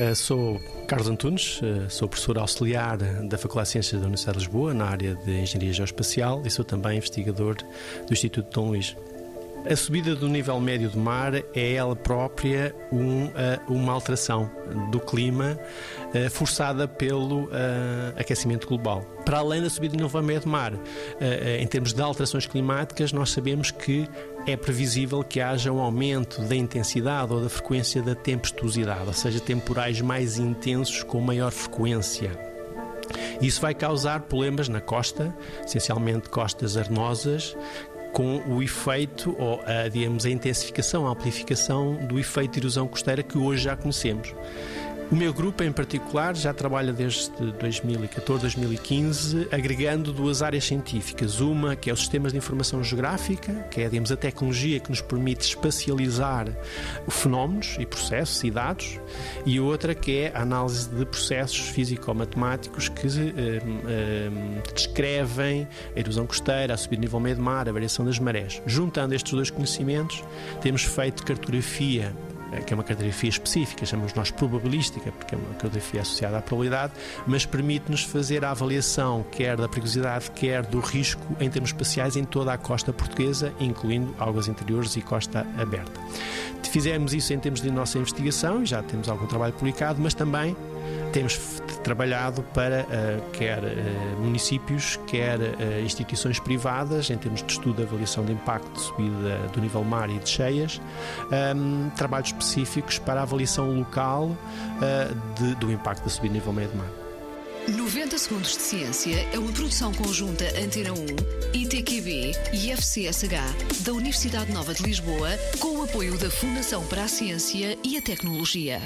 Uh, sou Carlos Antunes, uh, sou professor auxiliar da Faculdade de Ciências da Universidade de Lisboa, na área de Engenharia Geoespacial, e sou também investigador do Instituto Dom Luís. A subida do nível médio do mar é ela própria um, uma alteração do clima uh, forçada pelo uh, aquecimento global. Para além da subida do nível médio do mar, em termos de alterações climáticas, nós sabemos que é previsível que haja um aumento da intensidade ou da frequência da tempestuosidade, ou seja, temporais mais intensos com maior frequência. Isso vai causar problemas na costa, essencialmente costas arenosas, com o efeito, ou a, digamos, a intensificação, a amplificação do efeito de erosão costeira que hoje já conhecemos. O meu grupo, em particular, já trabalha desde 2014, 2015, agregando duas áreas científicas. Uma que é os sistemas de informação geográfica, que é, digamos, a tecnologia que nos permite espacializar fenómenos e processos e dados, e outra que é a análise de processos físico-matemáticos que eh, eh, descrevem a erosão costeira, a subida do nível meio do mar, a variação das marés. Juntando estes dois conhecimentos, temos feito cartografia que é uma cartografia específica, chamamos nós probabilística, porque é uma cartografia associada à probabilidade, mas permite-nos fazer a avaliação quer da perigosidade, quer do risco em termos espaciais em toda a costa portuguesa, incluindo águas interiores e costa aberta. Fizemos isso em termos de nossa investigação e já temos algum trabalho publicado, mas também temos trabalhado para uh, quer uh, municípios, quer uh, instituições privadas, em termos de estudo de avaliação de impacto de subida do nível mar e de cheias, um, ehm, trabalhos específicos para a avaliação local de, do impacto da subida do nível médio do mar. 90 Segundos de Ciência é uma produção conjunta Antena 1, ITQB e FCSH da Universidade Nova de Lisboa, com o apoio da Fundação para a Ciência e a Tecnologia.